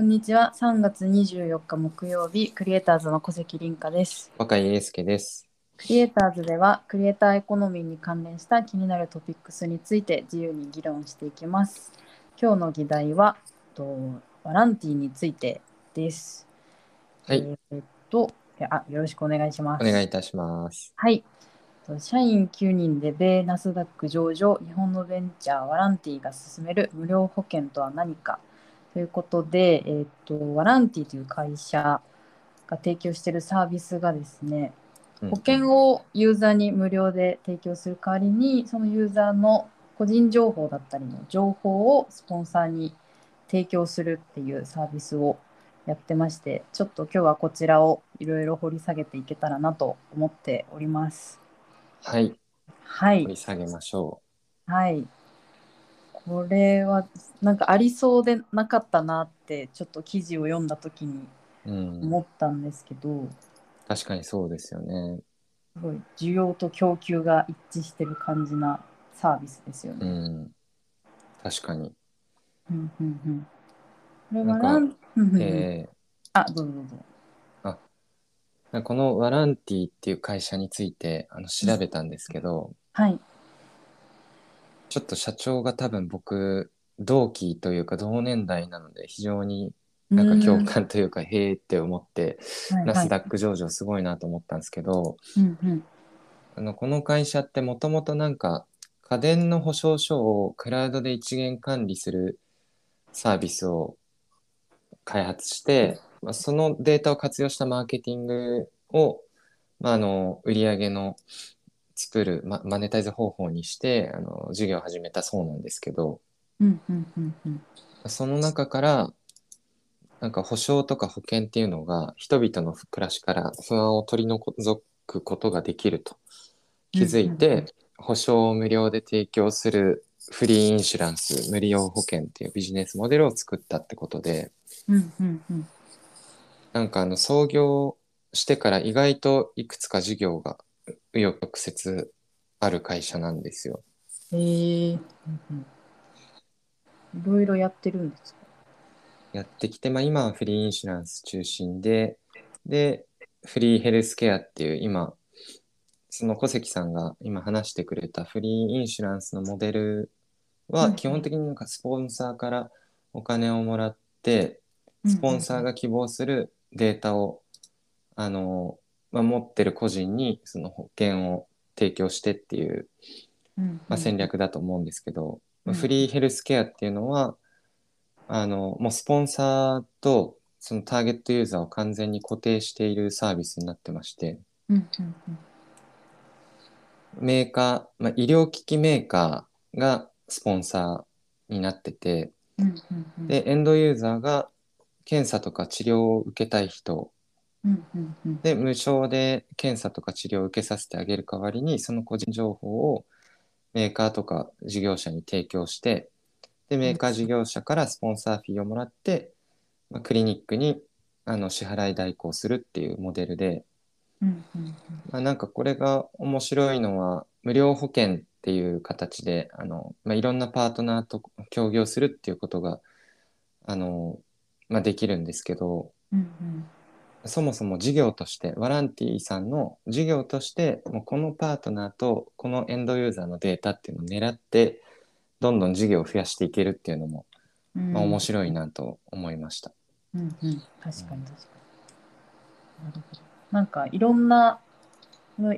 こんにちは。3月24日木曜日、クリエイターズの小関凛香です。若井英介です。クリエイターズでは、クリエイターエコノミーに関連した気になるトピックスについて自由に議論していきます。今日の議題は、とワランティについてです。はい、えーっと、あ、よろしくお願いします。お願いいたします。はい。と社員9人で米ナスダック上場、日本のベンチャーワランティが進める無料保険とは何かということで、えーっと、ワランティという会社が提供しているサービスがですね、うん保険をユーザーに無料で提供する代わりに、そのユーザーの個人情報だったりの情報をスポンサーに提供するっていうサービスをやってまして、ちょっと今日はこちらをいろいろ掘り下げていけたらなと思っております。はい、はい掘り。下げましょはい。これはなんかありそうでなかったなってちょっと記事を読んだ時にう。うん、思ったんですけど、確かにそうですよね。すごい需要と供給が一致してる感じなサービスですようね。ん、確かに。うんうんうん。これはなんかなんう？んうんうんえあ、どうぞどうぞ。ーこのワランティっていう会社についてあの調べたんですけど、はい。ちょっと社長が多分僕同期というか同年代なので非常になんか共感というか、へーって思って、うんナスダック。ク上場すごいなと思ったんですけど、うんうんあのこの会社ってもともとなんか家電の保証書をクラウドで一元管理するサービスを開発して、まあ、そのデータを活用したマーケティングを、まあ、あの売り上げの作る、ま、マネタイズ方法にしてあの事業を始めたそうなんですけど。うんうんうんうん。その中からなんか保証とか保険っていうのが人々の暮らしから不安を取り除くことができると。気づいて、うんうんうん。保証を無料で提供するフリーインシュランス無料保険っていうビジネスモデルを作ったってことで。うんうんうん。なんかあの創業してから意外といくつか事業が紆余曲折ある会社なんですよ。へえうんうん。いろいろやってるんですか？やってきて、まあ、今はフリーインシュランス中心ででフリーヘルスケアっていう今その小関さんが今話してくれたフリーインシュランスのモデルは基本的になんかスポンサーからお金をもらってスポンサーが希望するデータを、あの、まあ、持ってる個人にその保険を提供してっていう、まあ、戦略だと思うんですけど、うん。フリーヘルスケアっていうのはあのもうスポンサーとそのターゲットユーザーを完全に固定しているサービスになってましてうんうんうん。メーカー、まあ、医療機器メーカーがスポンサーになっててうんうんうん。でエンドユーザーが検査とか治療を受けたい人うんうんうん。で無償で検査とか治療を受けさせてあげる代わりにその個人情報をメーカーとか事業者に提供してでメーカー事業者からスポンサーフィーをもらって、まあ、クリニックにあの支払い代行するっていうモデルで、うんうんまあ、なんかこれが面白いのは無料保険っていう形であの、まあ、いろんなパートナーと協業するっていうことがあの、まあ、できるんですけど、うんうんそもそも事業としてワランティさんの事業としてもうこのパートナーとこのエンドユーザーのデータっていうのを狙ってどんどん事業を増やしていけるっていうのも、うん。まあ、面白いなと思いました。うんうん。確かに確かに。なるほど。なんかいろんな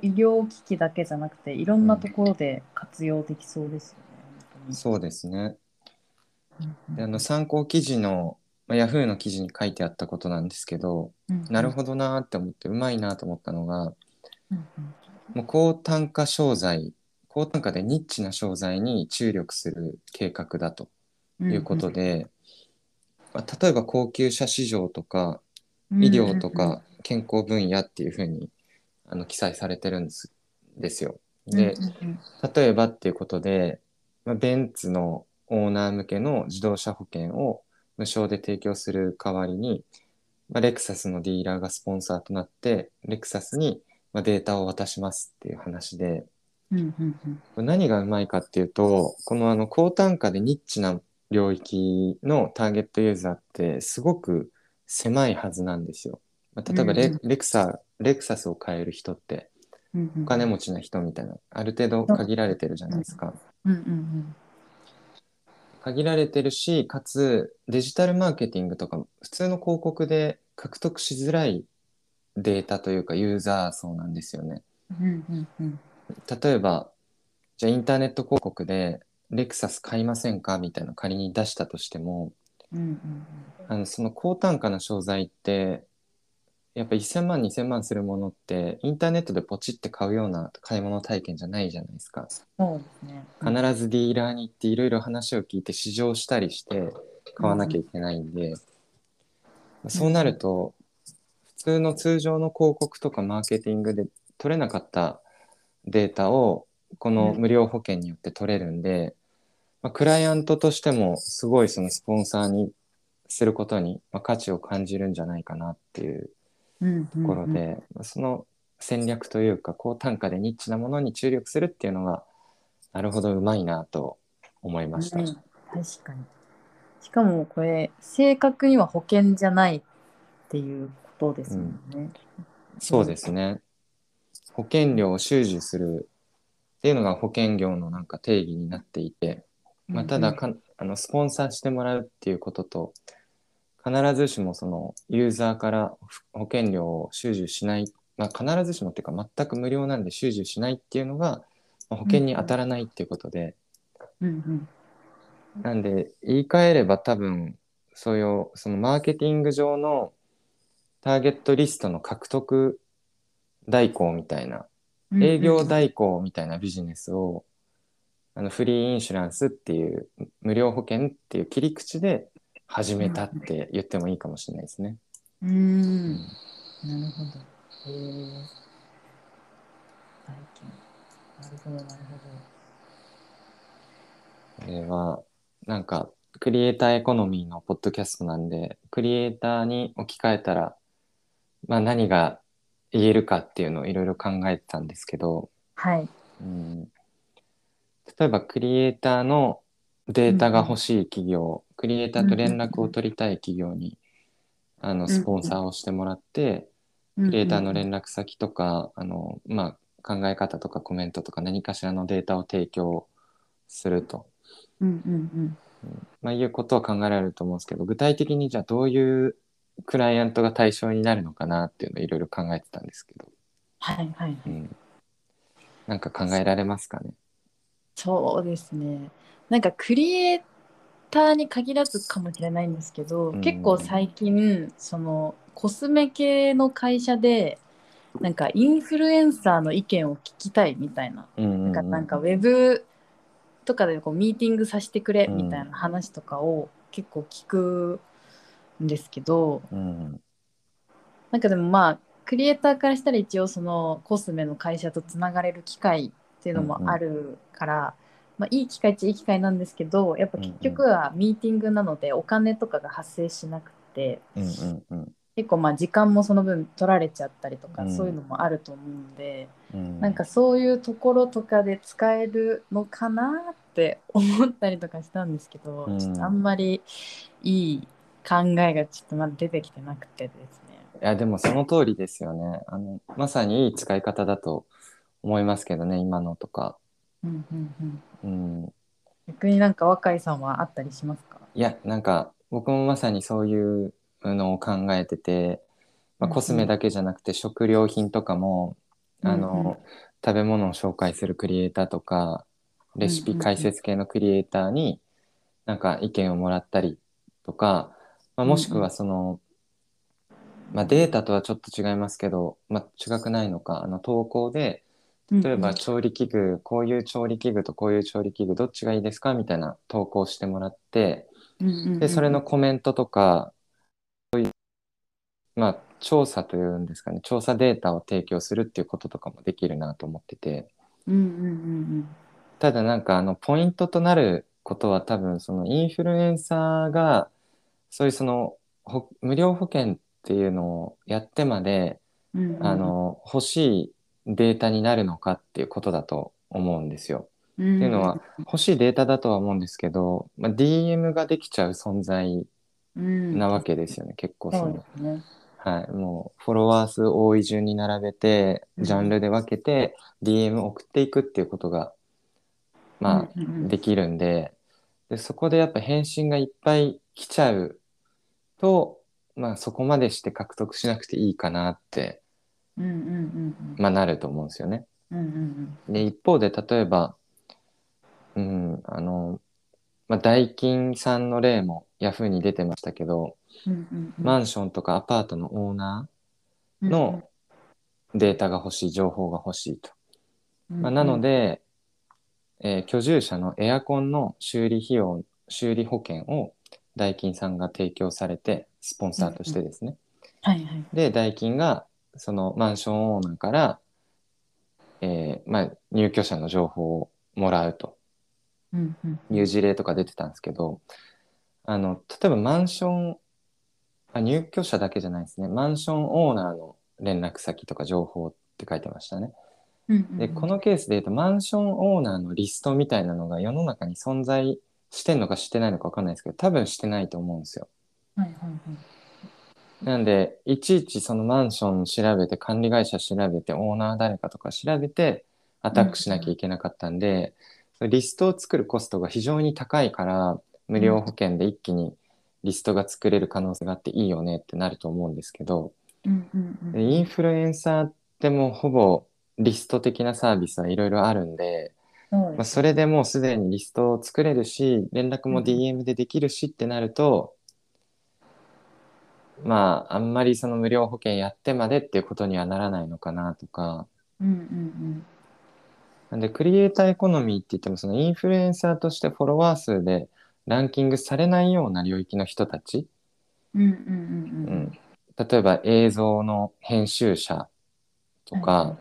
医療機器だけじゃなくていろんなところで活用できそうですよね、本当に。そうですね。うんうん。であの参考記事の、まあ、ヤフーの記事に書いてあったことなんですけど、うんなるほどなーって思ってうまいなと思ったのがうんうん。もう高単価商材高単価でニッチな商材に注力する計画だとうんいうことで、まあ、例えば高級車市場とか医療とか健康分野っていうふうにあの記載されてるんですですよ。で、うんうん。例えばっていうことで、まあ、ベンツのオーナー向けの自動車保険を無償で提供する代わりに、まあ、レクサスのディーラーがスポンサーとなってレクサスにまあデータを渡しますっていう話で。うんうんうん。何がうまいかっていうとこのあの高単価でニッチな領域のターゲットユーザーってすごく狭いはずなんですよ。まあ例えばレ,、うん。レクサレクサスを買える人ってうんうんお金持ちな人みたいなある程度限られてるじゃないですか。うんうん限られてるしかつデジタルマーケティングとか普通の広告で獲得しづらいデータというかユーザー層なんですよね。うんうんうん。うん例えばじゃあインターネット広告でレクサス買いませんか？みたいなの仮に出したとしてもうんうん。あのその高単価な商材ってやっぱ1000万2000万するものってインターネットでポチって買うような買い物体験じゃないじゃないですか。そうですね。必ずディーラーに行っていろいろ話を聞いて試乗したりして買わなきゃいけないんで、そうなると普通の通常の広告とかマーケティングで取れなかったデータをこの無料保険によって取れるんで、まあ、クライアントとしてもすごいそのスポンサーにすることに、まあ、価値を感じるんじゃないかなっていううんうんところで、まあその戦略というか高単価でニッチなものに注力するっていうのがなるほどうまいなと思いました。うん確かに。しかもこれ、正確には保険じゃないっていうことですもんね。そうですね。保険料を収受するっていうのが保険業のなんか定義になっていて、まあ、ただか、あのスポンサーしてもらうっていうことと必ずしもそのユーザーから保険料を収受しない、まあ、必ずしもっていうか全く無料なんで収受しないっていうのがまあ保険に当たらないっていうことで、うんうん。なんで言い換えれば多分そういうそのマーケティング上のターゲットリストの獲得代行みたいなうん営業代行みたいなビジネスを、あのフリーインシュランスっていう無料保険っていう切り口で始めたって言ってもいいかもしれないですね。うーん。なるほど。へえ。最近。なるほど、なるこれはなんかクリエイターエコノミーのポッドキャストなんでクリエイターに置き換えたら、まあ、何が言えるかっていうのをいろいろ考えてたんですけど、ほど。はい。うん、例えばクリエイターのデータが欲しい企業、クリエイターと連絡を取りたい企業に、あのスポンサーをしてもらって、クリエイターの連絡先とか、あのまあ、考え方とかコメントとか何かしらのデータを提供すると、うんうんまあ、いうことは考えられると思うんですけど具体的にじゃあどういうクライアントが対象になるのかなっていうのをいろいろ考えてたんですけど、はいはい。うん、なんか考えられますかね？そうですね。なんかクリエイターに限らずかもしれないんですけど、うん。結構最近そのコスメ系の会社でなんかインフルエンサーの意見を聞きたいみたいな,、うんなんかなんかウェブとかでこうミーティングさせてくれみたいな話とかを結構聞くんですけど、うん。なんかでもまあクリエイターからしたら一応そのコスメの会社とつながれる機会っていうのもあるから、まあ、いい機会っちゃいい機会なんですけどやっぱ結局はミーティングなのでお金とかが発生しなくてうんうんうん。結構まあ時間もその分取られちゃったりとか、うん。そういうのもあると思うんでうん。なんかそういうところとかで使えるのかなって思ったりとかしたんですけど、うん。ちょっとあんまりいい考えがちょっとまだ出てきてなくてですね。いやでもその通りですよね。あのまさにいい使い方だと思いますけどね今のとか、うんうんうん。うん、逆になんか若井さんはあったりしますか？いやなんか僕もまさにそういうのを考えてて、まあ、コスメだけじゃなくて食料品とかも、あの食べ物を紹介するクリエイターとかレシピ解説系のクリエイターになんか意見をもらったりとか、まあ、もしくはその、まあ、データとはちょっと違いますけど、まあ、違くないのかあの投稿で例えば調理器具、こういう調理器具とこういう調理器具どっちがいいですか？みたいな投稿してもらってでそれのコメントとかそういうまあ調査というんですかね調査データを提供するっていうこととかもできるなと思ってて。うんうんうん。ただなんかあのポイントとなることは多分そのインフルエンサーがそういうそのほ無料保険っていうのをやってまでうんうん。あの欲しいデータになるのかっていうことだと思うんですよ。っっていうのは、欲しいデータだとは思うんですけど、まあ、DM ができちゃう存在なわけですよね、結構その。ね。はい、もうフォロワー数多い順に並べてうん。ジャンルで分けて DM 送っていくっていうことがまうんうんうん。あできるんででそこでやっぱ返信がいっぱい来ちゃうとまあそこまでして獲得しなくていいかなって、うんうんうんまあ、なると思うんですよね。うん。うんうんで一方で例えば、うんあのまあ、ダイキンさんの例もヤフーに出てましたけど、うんうんうん。マンションとかアパートのオーナーのデータが欲しい情報が欲しいと。うんうん、まあ、なので、えー居住者のエアコンの修理費用修理保険をダイキンさんが提供されてスポンサーとしてですね、はいはい。でダイキンがそのマンションオーナーから、えーまあ、入居者の情報をもらうと。いう事例とか出てたんですけどあの例えばマンションあ入居者だけじゃないですねマンションオーナーの連絡先とか情報って書いてましたね。でこのケースで言うとマンションオーナーのリストみたいなのが世の中に存在してんのかしてないのか分かんないですけど多分してないと思うんですよ。はいはいはい。なんでいちいちそのマンション調べて管理会社調べてオーナー誰かとか調べてアタックしなきゃいけなかったんで、そのリストを作るコストが非常に高いから無料保険で一気にリストが作れる可能性があっていいよねってなると思うんですけど、うんうんうん。でインフルエンサーってもうほぼリスト的なサービスはいろいろあるんで、まあ、それでもうすでにリストを作れるし連絡もうん DM でできるしってなると、まああんまりその無料保険やってまでっていうことにはならないのかなとか。うんうんなんでクリエイターエコノミーって言ってもそのインフルエンサーとしてフォロワー数でランキングされないような領域の人たち、うん。うんうんうんううん。ん、例えば映像の編集者とか、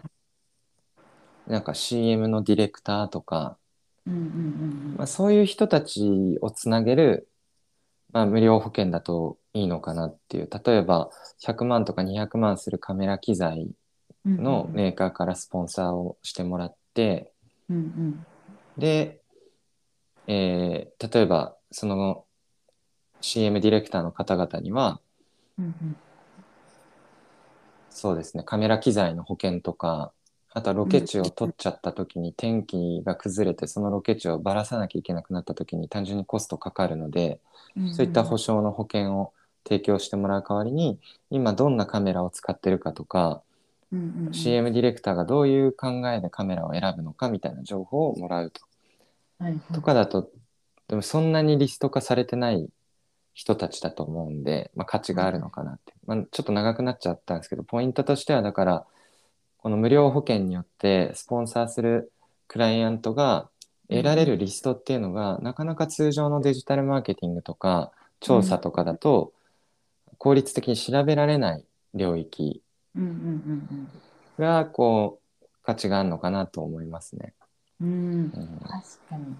なんか CM のディレクターとか、うんうんうん。まあ、そういう人たちをつなげる、まあ、無料保険だといいのかなっていう例えば100万とか200万するカメラ機材うん。のメーカーからスポンサーをしてもらってうんうん。で、えー例えばその CM ディレクターの方々にはうんうん。そうですねカメラ機材の保険とかあとはロケ地を取っちゃった時に天気が崩れてそのロケ地をばらさなきゃいけなくなった時に単純にコストかかるので、そういった保証の保険を提供してもらう代わりに今どんなカメラを使ってるかとか。CM ディレクターがどういう考えでカメラを選ぶのかみたいな情報をもらうと。はいはい。とかだとでもそんなにリスト化されてない人たちだと思うんで、まあ、価値があるのかなって、まあ、ちょっと長くなっちゃったんですけどポイントとしてはだからこの無料保険によってスポンサーするクライアントが得られるリストっていうのが、なかなか通常のデジタルマーケティングとか調査とかだと効率的に調べられない領域がこう価値があるのかなと思いますね。うん確かに。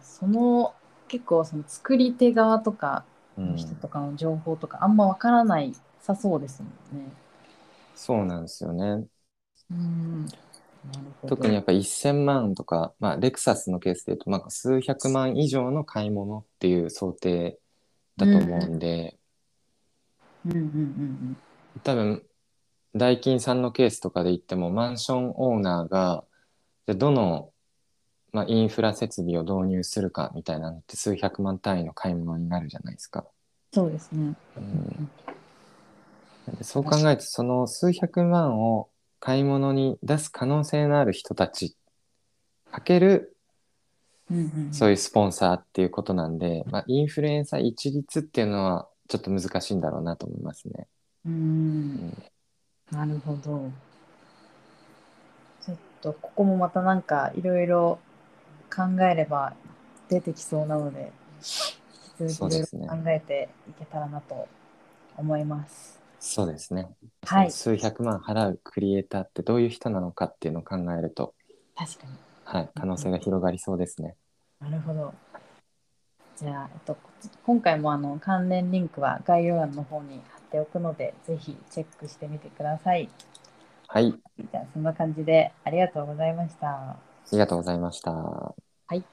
その結構その作り手側とかうんの人とかの情報とかあんまわからないさそうですもんね。そうなんですよね。うん。特にやっぱ1000万とか、まあ、レクサスのケースで言うと、まあ、数百万以上の買い物っていう想定だと思うんで、うんうんうん多分ダイキンさんのケースとかで言ってもマンションオーナーがじゃあどの、まあ、インフラ設備を導入するかみたいなのって数百万単位の買い物になるじゃないですか。そうですね。うんでそう考えるとその数百万を買い物に出す可能性のある人たちかけるうんうんうん。そういうスポンサーっていうことなんで、まあ、インフルエンサー一律っていうのはちょっと難しいんだろうなと思いますね。うーん。なるほど。ちょっとここもまたなんかいろいろ考えれば出てきそうなので、引き続き考えていけたらなと思います。そうですね。はい数百万払うクリエイターってどういう人なのかっていうのを考えると、確かに。はい、可能性が広がりそうですね。なるほど。じゃあ、えっと、今回もあの関連リンクは概要欄の方に貼っておくので、ぜひチェックしてみてください。はい、じゃあ、そんな感じでありがとうございました。りがとうございました。はい